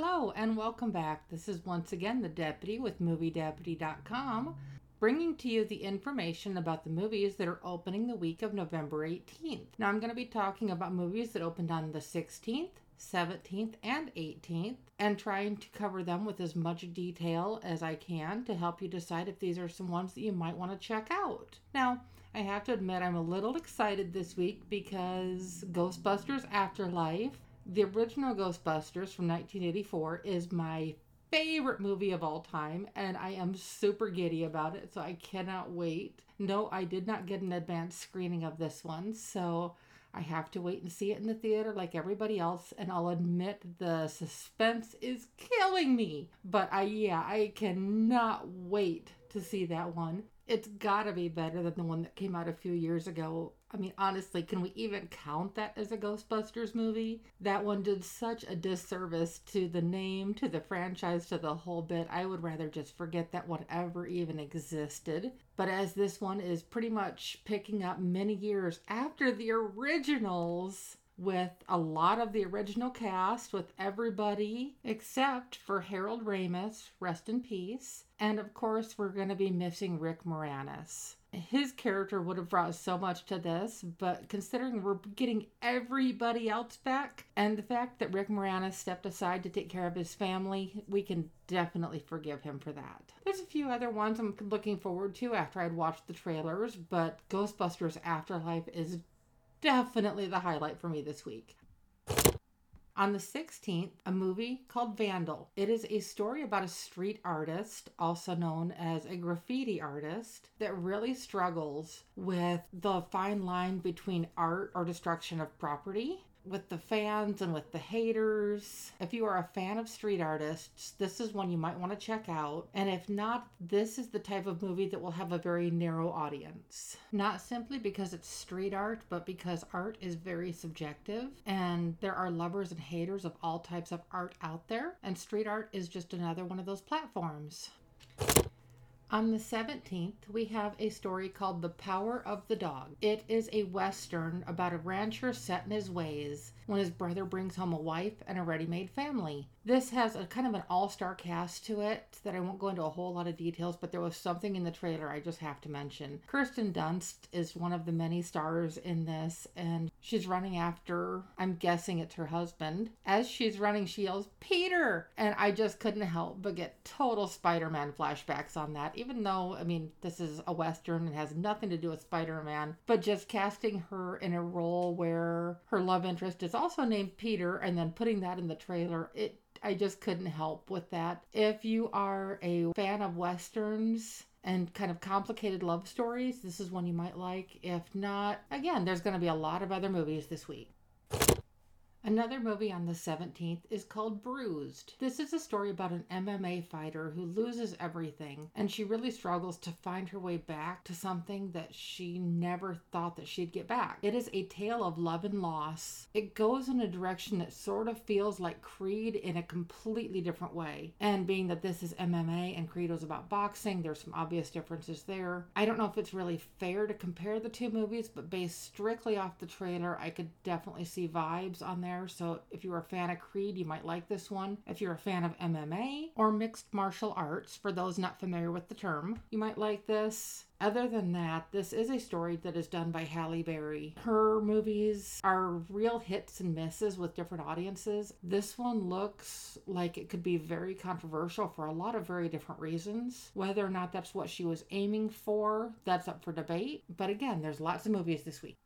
Hello and welcome back. This is once again the Deputy with MovieDeputy.com, bringing to you the information about the movies that are opening the week of November 18th. Now, I'm going to be talking about movies that opened on the 16th, 17th, and 18th, and trying to cover them with as much detail as I can to help you decide if these are some ones that you might want to check out. Now, I have to admit, I'm a little excited this week because Ghostbusters Afterlife, the original Ghostbusters from 1984, is my favorite movie of all time, and I am super giddy about it, so I cannot wait. No, I did not get an advanced screening of this one, so I have to wait and see it in the theater like everybody else, and I'll admit the suspense is killing me. But I, yeah, I cannot wait to see that one it's gotta be better than the one that came out a few years ago. I mean, honestly, can we even count that as a Ghostbusters movie? That one did such a disservice to the name, to the franchise, to the whole bit. I would rather just forget that one ever even existed. But as this one is pretty much picking up many years after the originals, with a lot of the original cast, with everybody except for Harold Ramis, rest in peace. And of course, we're going to be missing Rick Moranis. His character would have brought so much to this, but considering we're getting everybody else back and the fact that Rick Moranis stepped aside to take care of his family, we can definitely forgive him for that. There's a few other ones I'm looking forward to after I'd watched the trailers, but Ghostbusters Afterlife is definitely the highlight for me this week. On the 16th, a movie called Vandal. It is a story about a street artist, also known as a graffiti artist, that really struggles with the fine line between art or destruction of property with the fans and with the haters. If you are a fan of street artists, this is one you might want to check out. And if not, this is the type of movie that will have a very narrow audience. Not simply because it's street art, but because art is very subjective and there are lovers and haters of all types of art out there. And street art is just another one of those platforms. On the 17th, we have a story called The Power of the Dog. It is a western about a rancher set in his ways when his brother brings home a wife and a ready made family. This has a kind of an all star cast to it that I won't go into a whole lot of details, but there was something in the trailer I just have to mention. Kirsten Dunst is one of the many stars in this, and she's running after, I'm guessing it's her husband. As she's running, she yells, Peter! And I just couldn't help but get total Spider Man flashbacks on that, even though, I mean, this is a Western and has nothing to do with Spider Man, but just casting her in a role where her love interest is also named Peter and then putting that in the trailer, it I just couldn't help with that. If you are a fan of westerns, and kind of complicated love stories, this is one you might like. If not, again, there's going to be a lot of other movies this week. Another movie on the 17th is called Bruised. This is a story about an MMA fighter who loses everything and she really struggles to find her way back to something that she never thought that she'd get back. It is a tale of love and loss. It goes in a direction that sort of feels like Creed in a completely different way. And being that this is MMA and Creed was about boxing, there's some obvious differences there. I don't know if it's really fair to compare the two movies, but based strictly off the trailer, I could definitely see vibes on there there. So if you're a fan of Creed, you might like this one. If you're a fan of MMA or mixed martial arts, for those not familiar with the term, you might like this. Other than that, this is a story that is done by Halle Berry. Her movies are real hits and misses with different audiences. This one looks like it could be very controversial for a lot of very different reasons. Whether or not that's what she was aiming for, that's up for debate. But again, there's lots of movies this week.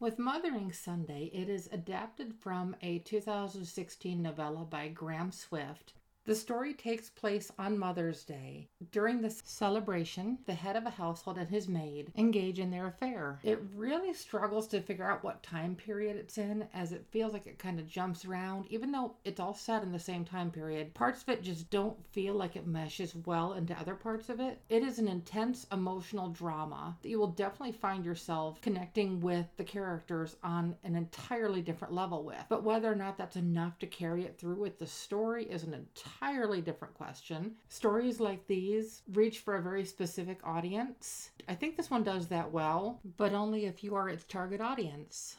With Mothering Sunday, it is adapted from a 2016 novella by Graham Swift the story takes place on Mother's Day. During this celebration, the head of a household and his maid engage in their affair. It really struggles to figure out what time period it's in, as it feels like it kind of jumps around, even though it's all set in the same time period. Parts of it just don't feel like it meshes well into other parts of it. It is an intense emotional drama that you will definitely find yourself connecting with the characters on an entirely different level with. But whether or not that's enough to carry it through with the story is an entirely entirely different question. Stories like these reach for a very specific audience. I think this one does that well, but only if you are its target audience.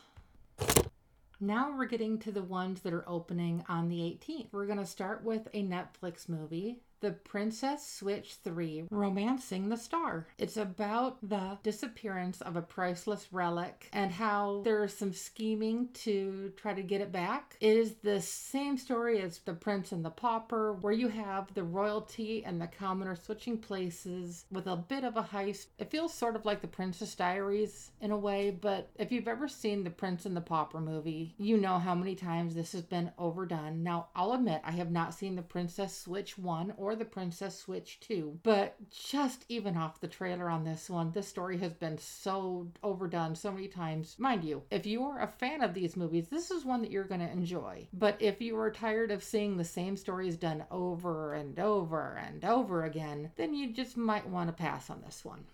Now we're getting to the ones that are opening on the 18th. We're going to start with a Netflix movie the Princess Switch 3 Romancing the Star. It's about the disappearance of a priceless relic and how there's some scheming to try to get it back. It is the same story as The Prince and the Pauper, where you have the royalty and the commoner switching places with a bit of a heist. It feels sort of like The Princess Diaries in a way, but if you've ever seen The Prince and the Pauper movie, you know how many times this has been overdone. Now, I'll admit I have not seen The Princess Switch 1 or or The Princess Switch 2. But just even off the trailer on this one, this story has been so overdone so many times. Mind you, if you are a fan of these movies, this is one that you're going to enjoy. But if you are tired of seeing the same stories done over and over and over again, then you just might want to pass on this one.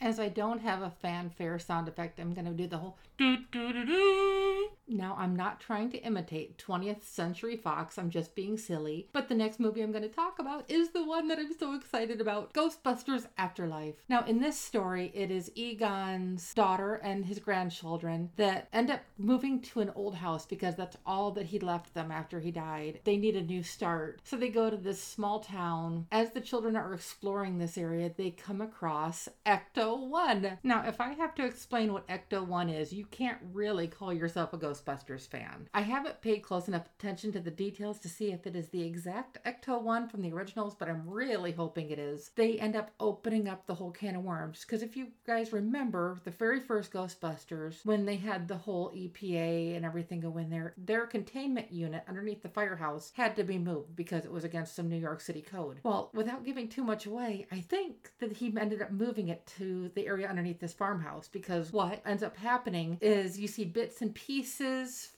As I don't have a fanfare sound effect, I'm going to do the whole doo doo doo doo. Now, I'm not trying to imitate 20th Century Fox, I'm just being silly. But the next movie I'm going to talk about is the one that I'm so excited about Ghostbusters Afterlife. Now, in this story, it is Egon's daughter and his grandchildren that end up moving to an old house because that's all that he left them after he died. They need a new start. So they go to this small town. As the children are exploring this area, they come across Ecto 1. Now, if I have to explain what Ecto 1 is, you can't really call yourself a Ghostbusters fan. I haven't paid close enough attention to the details to see if it is the exact Ecto 1 from the originals, but I'm really hoping it is. They end up opening up the whole can of worms because if you guys remember the very first Ghostbusters, when they had the whole EPA and everything go in there, their containment unit underneath the firehouse had to be moved because it was against some New York City code. Well, without giving too much away, I think that he ended up moving it to the area underneath this farmhouse because what ends up happening is you see bits and pieces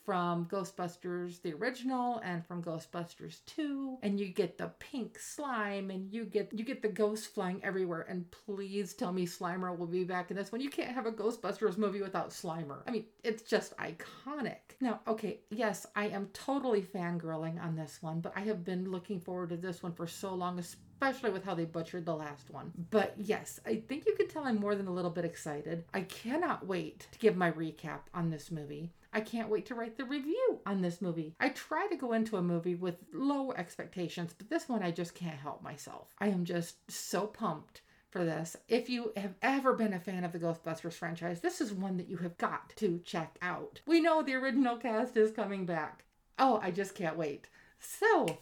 from Ghostbusters the original and from Ghostbusters 2 and you get the pink slime and you get you get the ghosts flying everywhere and please tell me Slimer will be back in this one. You can't have a Ghostbusters movie without Slimer. I mean, it's just iconic. Now, okay, yes, I am totally fangirling on this one, but I have been looking forward to this one for so long, especially with how they butchered the last one. But yes, I think you can tell I'm more than a little bit excited. I cannot wait to give my recap on this movie. I can't wait to write the review on this movie. I try to go into a movie with low expectations, but this one I just can't help myself. I am just so pumped for this. If you have ever been a fan of the Ghostbusters franchise, this is one that you have got to check out. We know the original cast is coming back. Oh, I just can't wait. So,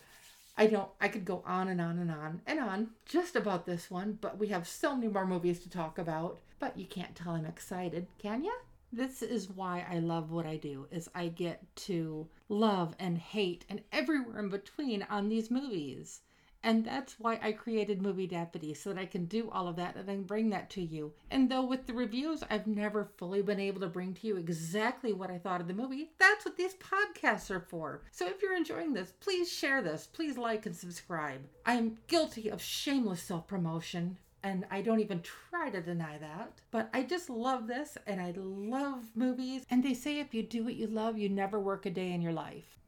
I don't I could go on and on and on and on just about this one, but we have so many more movies to talk about. But you can't tell I'm excited, can you? This is why I love what I do is I get to love and hate and everywhere in between on these movies. And that's why I created Movie Deputy, so that I can do all of that and then bring that to you. And though with the reviews, I've never fully been able to bring to you exactly what I thought of the movie, that's what these podcasts are for. So if you're enjoying this, please share this. Please like and subscribe. I am guilty of shameless self promotion. And I don't even try to deny that. But I just love this and I love movies. And they say if you do what you love, you never work a day in your life.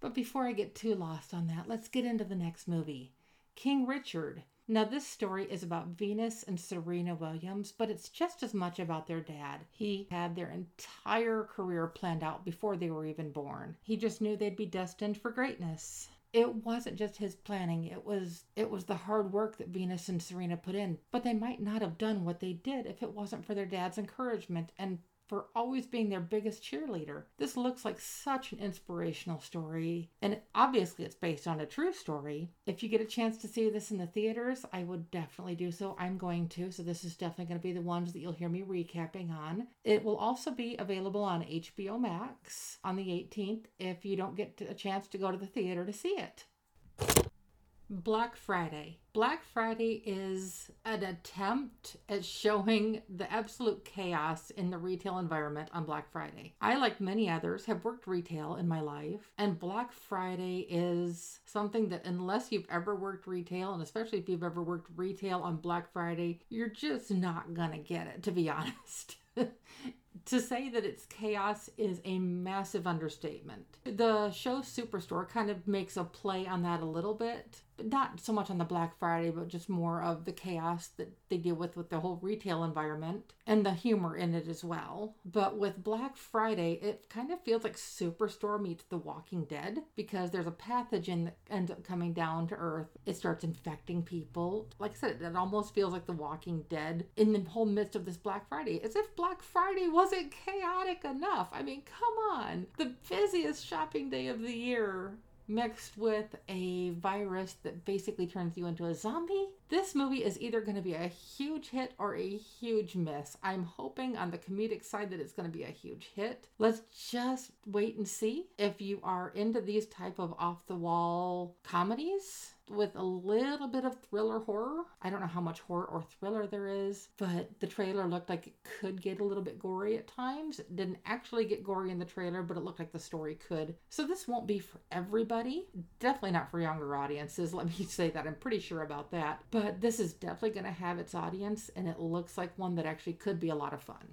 But before I get too lost on that, let's get into the next movie King Richard. Now, this story is about Venus and Serena Williams, but it's just as much about their dad. He had their entire career planned out before they were even born. He just knew they'd be destined for greatness. It wasn't just his planning, it was it was the hard work that Venus and Serena put in. But they might not have done what they did if it wasn't for their dad's encouragement and for always being their biggest cheerleader. This looks like such an inspirational story, and obviously it's based on a true story. If you get a chance to see this in the theaters, I would definitely do so. I'm going to, so this is definitely going to be the ones that you'll hear me recapping on. It will also be available on HBO Max on the 18th if you don't get a chance to go to the theater to see it. Black Friday. Black Friday is an attempt at showing the absolute chaos in the retail environment on Black Friday. I, like many others, have worked retail in my life, and Black Friday is something that, unless you've ever worked retail, and especially if you've ever worked retail on Black Friday, you're just not gonna get it, to be honest. to say that it's chaos is a massive understatement. The show Superstore kind of makes a play on that a little bit not so much on the Black Friday, but just more of the chaos that they deal with with the whole retail environment and the humor in it as well. But with Black Friday, it kind of feels like Superstore meets The Walking Dead because there's a pathogen that ends up coming down to Earth. It starts infecting people. Like I said, it almost feels like The Walking Dead in the whole midst of this Black Friday, as if Black Friday wasn't chaotic enough. I mean, come on. The busiest shopping day of the year mixed with a virus that basically turns you into a zombie. This movie is either going to be a huge hit or a huge miss. I'm hoping on the comedic side that it's going to be a huge hit. Let's just wait and see. If you are into these type of off the wall comedies, with a little bit of thriller horror. I don't know how much horror or thriller there is, but the trailer looked like it could get a little bit gory at times. It didn't actually get gory in the trailer, but it looked like the story could. So this won't be for everybody. Definitely not for younger audiences. Let me say that. I'm pretty sure about that. But this is definitely going to have its audience, and it looks like one that actually could be a lot of fun.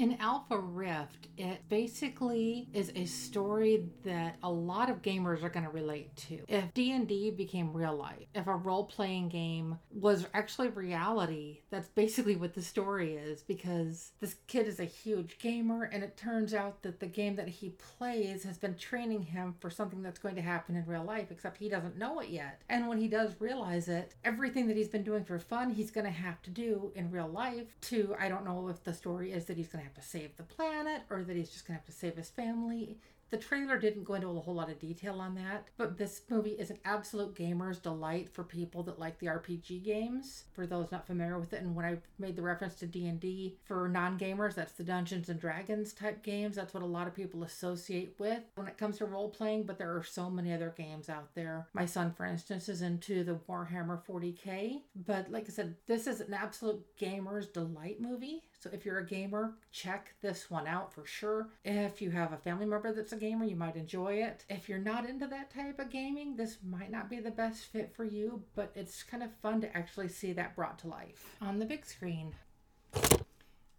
In Alpha Rift, it basically is a story that a lot of gamers are going to relate to. If D&D became real life, if a role-playing game was actually reality, that's basically what the story is because this kid is a huge gamer and it turns out that the game that he plays has been training him for something that's going to happen in real life except he doesn't know it yet. And when he does realize it, everything that he's been doing for fun, he's going to have to do in real life to I don't know if the story is that he's going to have to save the planet or that he's just going to have to save his family. The trailer didn't go into a whole lot of detail on that, but this movie is an absolute gamer's delight for people that like the RPG games. For those not familiar with it, and when I made the reference to D&D, for non-gamers, that's the Dungeons and Dragons type games. That's what a lot of people associate with when it comes to role-playing, but there are so many other games out there. My son, for instance, is into the Warhammer 40k, but like I said, this is an absolute gamer's delight movie. So if you're a gamer, check this one out for sure. If you have a family member that's a gamer, you might enjoy it. If you're not into that type of gaming, this might not be the best fit for you, but it's kind of fun to actually see that brought to life on the big screen.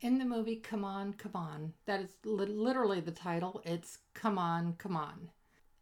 In the movie Come On, Come On, that is li- literally the title. It's Come On, Come On.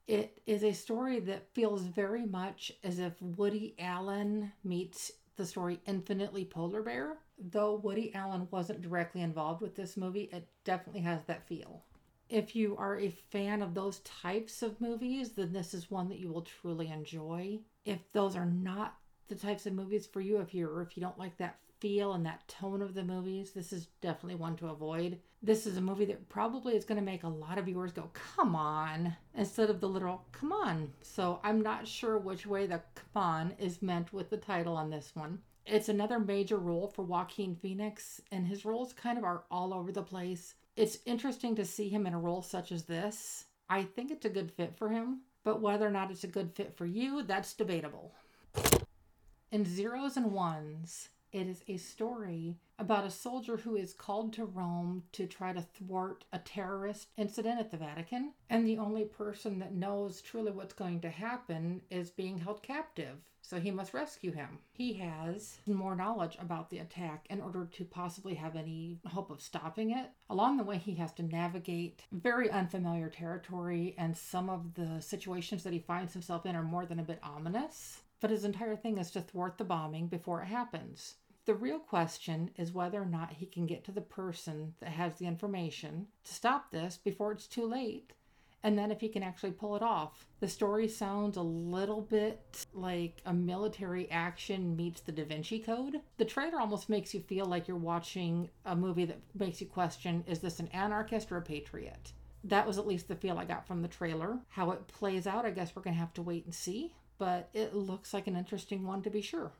It is a story that feels very much as if Woody Allen meets the story Infinitely Polar Bear. Though Woody Allen wasn't directly involved with this movie, it definitely has that feel. If you are a fan of those types of movies, then this is one that you will truly enjoy. If those are not the types of movies for you, if you're if you don't like that feel and that tone of the movies, this is definitely one to avoid. This is a movie that probably is going to make a lot of viewers go, come on, instead of the literal, come on. So I'm not sure which way the come on is meant with the title on this one. It's another major role for Joaquin Phoenix, and his roles kind of are all over the place. It's interesting to see him in a role such as this. I think it's a good fit for him, but whether or not it's a good fit for you, that's debatable. In Zeroes and Ones, it is a story about a soldier who is called to Rome to try to thwart a terrorist incident at the Vatican. And the only person that knows truly what's going to happen is being held captive. So he must rescue him. He has more knowledge about the attack in order to possibly have any hope of stopping it. Along the way, he has to navigate very unfamiliar territory, and some of the situations that he finds himself in are more than a bit ominous but his entire thing is to thwart the bombing before it happens. The real question is whether or not he can get to the person that has the information to stop this before it's too late, and then if he can actually pull it off. The story sounds a little bit like a military action meets the Da Vinci Code. The trailer almost makes you feel like you're watching a movie that makes you question is this an anarchist or a patriot? That was at least the feel I got from the trailer. How it plays out, I guess we're going to have to wait and see but it looks like an interesting one to be sure.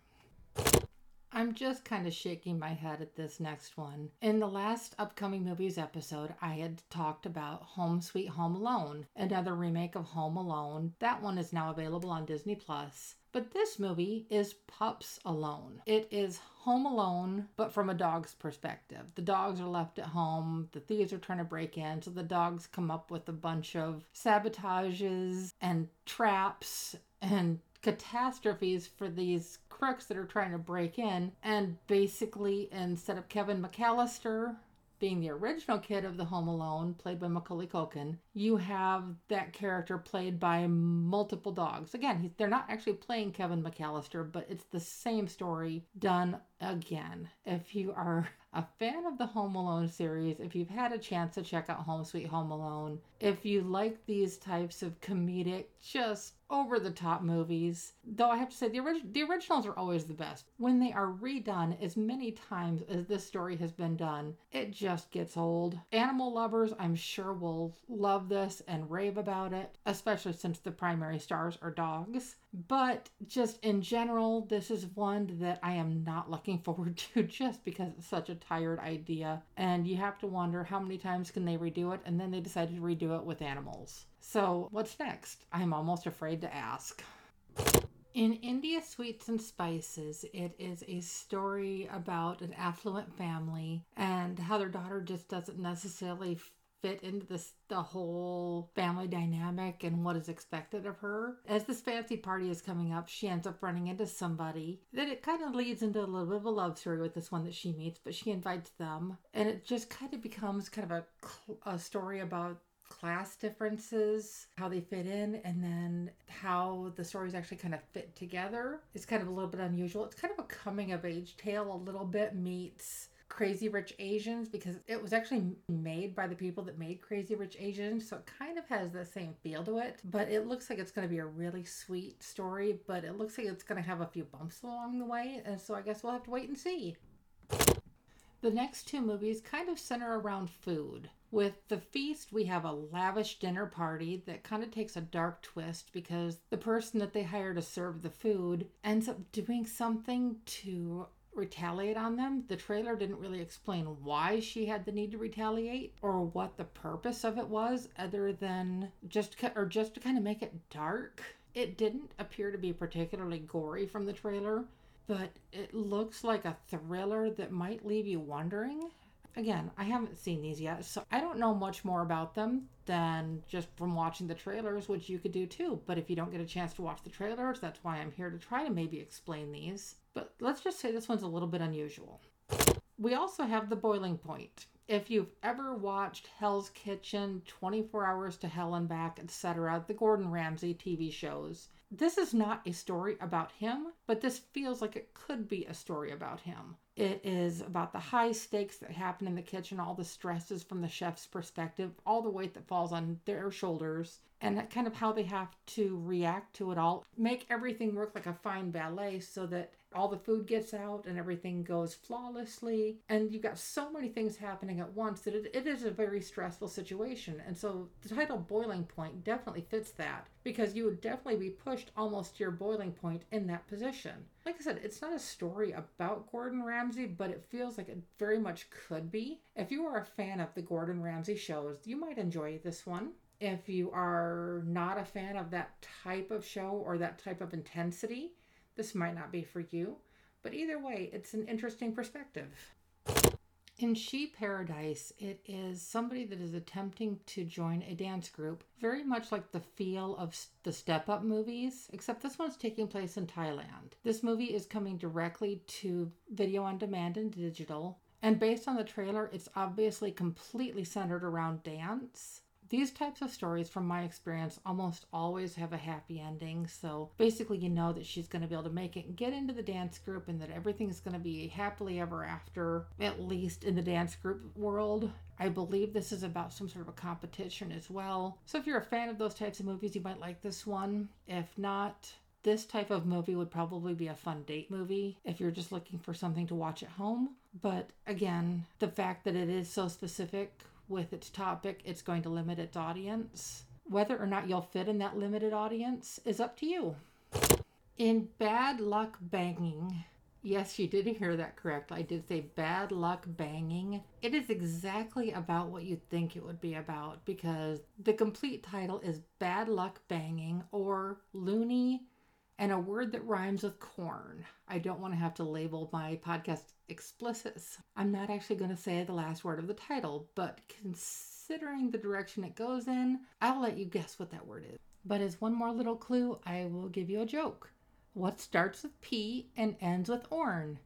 I'm just kind of shaking my head at this next one. In the last upcoming movies episode, I had talked about Home Sweet Home Alone, another remake of Home Alone. That one is now available on Disney Plus. But this movie is Pups Alone. It is Home Alone, but from a dog's perspective. The dogs are left at home, the thieves are trying to break in, so the dogs come up with a bunch of sabotages and traps and catastrophes for these crooks that are trying to break in. And basically, instead of Kevin McAllister being the original kid of the Home Alone, played by Macaulay Culkin, you have that character played by multiple dogs. Again, they're not actually playing Kevin McAllister, but it's the same story done again. If you are a fan of the Home Alone series, if you've had a chance to check out Home Sweet Home Alone, if you like these types of comedic, just over the top movies, though I have to say the, orig- the originals are always the best. When they are redone as many times as this story has been done, it just gets old. Animal lovers, I'm sure, will love this and rave about it, especially since the primary stars are dogs. But just in general, this is one that I am not looking forward to just because it's such a tired idea. And you have to wonder how many times can they redo it? And then they decided to redo it with animals. So, what's next? I'm almost afraid to ask. In India Sweets and Spices, it is a story about an affluent family and how their daughter just doesn't necessarily fit into this the whole family dynamic and what is expected of her. As this fancy party is coming up, she ends up running into somebody. Then it kind of leads into a little bit of a love story with this one that she meets, but she invites them, and it just kind of becomes kind of a, a story about class differences, how they fit in, and then how the stories actually kind of fit together. It's kind of a little bit unusual. It's kind of a coming of age tale, a little bit meets Crazy Rich Asians because it was actually made by the people that made Crazy Rich Asians. So it kind of has the same feel to it. But it looks like it's going to be a really sweet story, but it looks like it's going to have a few bumps along the way. And so I guess we'll have to wait and see. The next two movies kind of center around food. With The Feast, we have a lavish dinner party that kind of takes a dark twist because the person that they hire to serve the food ends up doing something to retaliate on them. The trailer didn't really explain why she had the need to retaliate or what the purpose of it was other than just or just to kind of make it dark. It didn't appear to be particularly gory from the trailer, but it looks like a thriller that might leave you wondering. Again, I haven't seen these yet, so I don't know much more about them than just from watching the trailers, which you could do too. But if you don't get a chance to watch the trailers, that's why I'm here to try to maybe explain these. But let's just say this one's a little bit unusual. We also have The Boiling Point. If you've ever watched Hell's Kitchen, 24 Hours to Hell and Back, etc., the Gordon Ramsay TV shows, this is not a story about him, but this feels like it could be a story about him. It is about the high stakes that happen in the kitchen, all the stresses from the chef's perspective, all the weight that falls on their shoulders, and kind of how they have to react to it all. Make everything work like a fine ballet so that all the food gets out and everything goes flawlessly. And you've got so many things happening at once that it, it is a very stressful situation. And so the title Boiling Point definitely fits that because you would definitely be pushed almost to your boiling point in that position. Like I said, it's not a story about Gordon Ramsay, but it feels like it very much could be. If you are a fan of the Gordon Ramsay shows, you might enjoy this one. If you are not a fan of that type of show or that type of intensity, this might not be for you, but either way, it's an interesting perspective. In She Paradise, it is somebody that is attempting to join a dance group, very much like the feel of the Step Up movies, except this one's taking place in Thailand. This movie is coming directly to video on demand and digital, and based on the trailer, it's obviously completely centered around dance. These types of stories, from my experience, almost always have a happy ending. So basically, you know that she's going to be able to make it and get into the dance group, and that everything's going to be happily ever after, at least in the dance group world. I believe this is about some sort of a competition as well. So if you're a fan of those types of movies, you might like this one. If not, this type of movie would probably be a fun date movie if you're just looking for something to watch at home. But again, the fact that it is so specific with its topic, it's going to limit its audience. Whether or not you'll fit in that limited audience is up to you. In Bad Luck Banging, yes, you did hear that correct. I did say Bad Luck Banging. It is exactly about what you think it would be about because the complete title is Bad Luck Banging or Loony and a word that rhymes with corn. I don't want to have to label my podcast explicit. I'm not actually going to say the last word of the title, but considering the direction it goes in, I'll let you guess what that word is. But as one more little clue, I will give you a joke. What starts with P and ends with orn?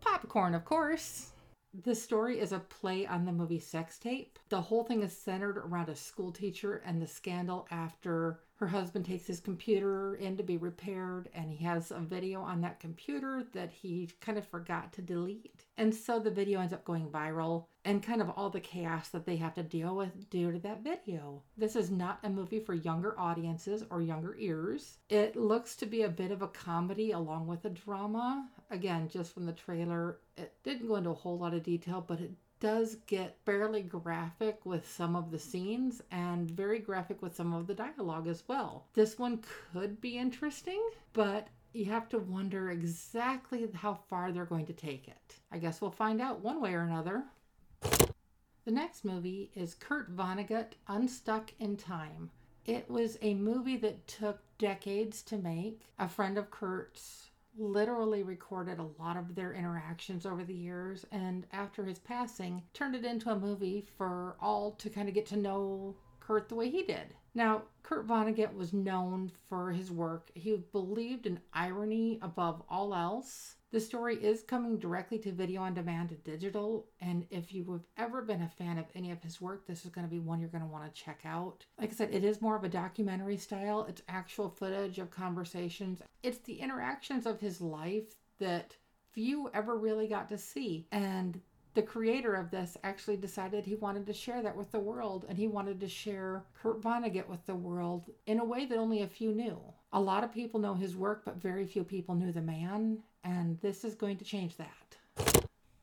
Popcorn, of course. This story is a play on the movie Sex Tape. The whole thing is centered around a school teacher and the scandal after her husband takes his computer in to be repaired and he has a video on that computer that he kind of forgot to delete. And so the video ends up going viral and kind of all the chaos that they have to deal with due to that video. This is not a movie for younger audiences or younger ears. It looks to be a bit of a comedy along with a drama. Again, just from the trailer, it didn't go into a whole lot of detail, but it does get fairly graphic with some of the scenes and very graphic with some of the dialogue as well. This one could be interesting, but you have to wonder exactly how far they're going to take it. I guess we'll find out one way or another. The next movie is Kurt Vonnegut Unstuck in Time. It was a movie that took decades to make. A friend of Kurt's literally recorded a lot of their interactions over the years and after his passing turned it into a movie for all to kind of get to know Kurt the way he did. Now, Kurt Vonnegut was known for his work. He believed in irony above all else. The story is coming directly to video on demand and digital, and if you have ever been a fan of any of his work, this is going to be one you're going to want to check out. Like I said, it is more of a documentary style, it's actual footage of conversations, it's the interactions of his life that few ever really got to see. And the creator of this actually decided he wanted to share that with the world and he wanted to share Kurt Vonnegut with the world in a way that only a few knew. A lot of people know his work, but very few people knew the man and this is going to change that.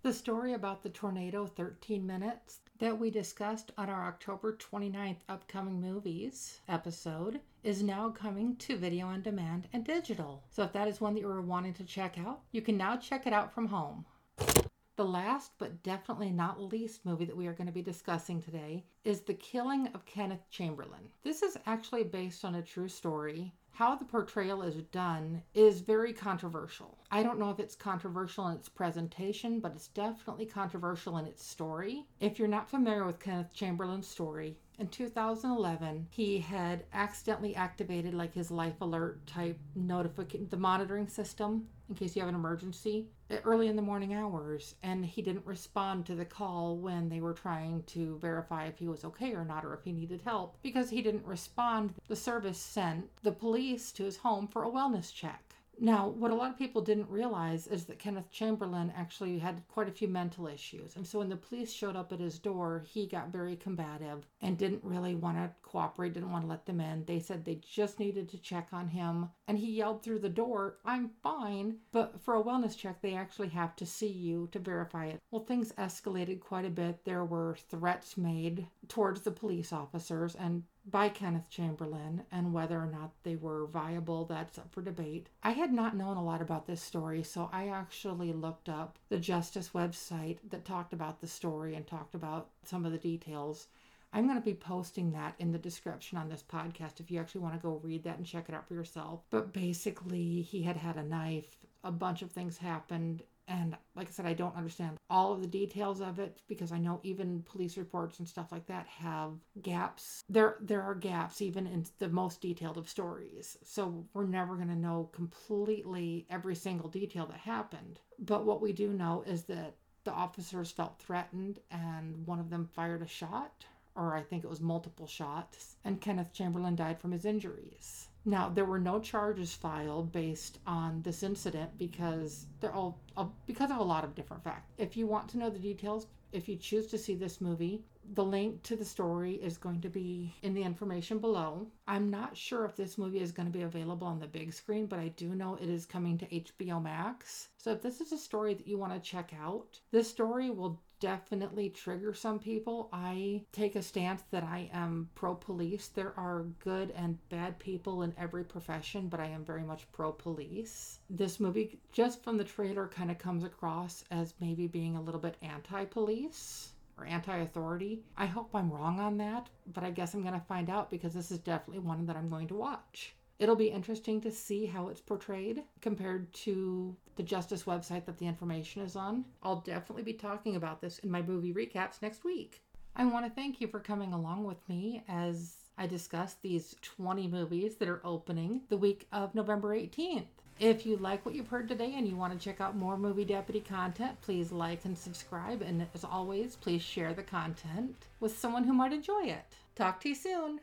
The story about the tornado 13 minutes that we discussed on our October 29th upcoming movies episode is now coming to video on demand and digital. So if that is one that you were wanting to check out, you can now check it out from home. The last but definitely not least movie that we are going to be discussing today is The Killing of Kenneth Chamberlain. This is actually based on a true story how the portrayal is done is very controversial. I don't know if it's controversial in its presentation, but it's definitely controversial in its story. If you're not familiar with Kenneth Chamberlain's story, in 2011, he had accidentally activated like his life alert type notification, the monitoring system in case you have an emergency early in the morning hours. And he didn't respond to the call when they were trying to verify if he was okay or not or if he needed help. Because he didn't respond, the service sent the police to his home for a wellness check. Now, what a lot of people didn't realize is that Kenneth Chamberlain actually had quite a few mental issues. And so when the police showed up at his door, he got very combative and didn't really want to cooperate, didn't want to let them in. They said they just needed to check on him. And he yelled through the door, I'm fine. But for a wellness check, they actually have to see you to verify it. Well, things escalated quite a bit. There were threats made towards the police officers, and by Kenneth Chamberlain and whether or not they were viable, that's up for debate. I had not known a lot about this story, so I actually looked up the Justice website that talked about the story and talked about some of the details. I'm going to be posting that in the description on this podcast if you actually want to go read that and check it out for yourself. But basically, he had had a knife, a bunch of things happened, and like I said, I don't understand all of the details of it because I know even police reports and stuff like that have gaps. There there are gaps even in the most detailed of stories. So we're never going to know completely every single detail that happened. But what we do know is that the officers felt threatened and one of them fired a shot or I think it was multiple shots and Kenneth Chamberlain died from his injuries. Now, there were no charges filed based on this incident because they're all uh, because of a lot of different facts. If you want to know the details, if you choose to see this movie, the link to the story is going to be in the information below. I'm not sure if this movie is going to be available on the big screen, but I do know it is coming to HBO Max. So if this is a story that you want to check out, this story will definitely trigger some people. I take a stance that I am pro police. There are good and bad people in every profession, but I am very much pro police. This movie, just from the trailer, kind of comes across as maybe being a little bit anti police or anti authority. I hope I'm wrong on that, but I guess I'm going to find out because this is definitely one that I'm going to watch. It'll be interesting to see how it's portrayed compared to the Justice website that the information is on. I'll definitely be talking about this in my movie recaps next week. I want to thank you for coming along with me as I discuss these 20 movies that are opening the week of November 18th. If you like what you've heard today and you want to check out more Movie Deputy content, please like and subscribe. And as always, please share the content with someone who might enjoy it. Talk to you soon.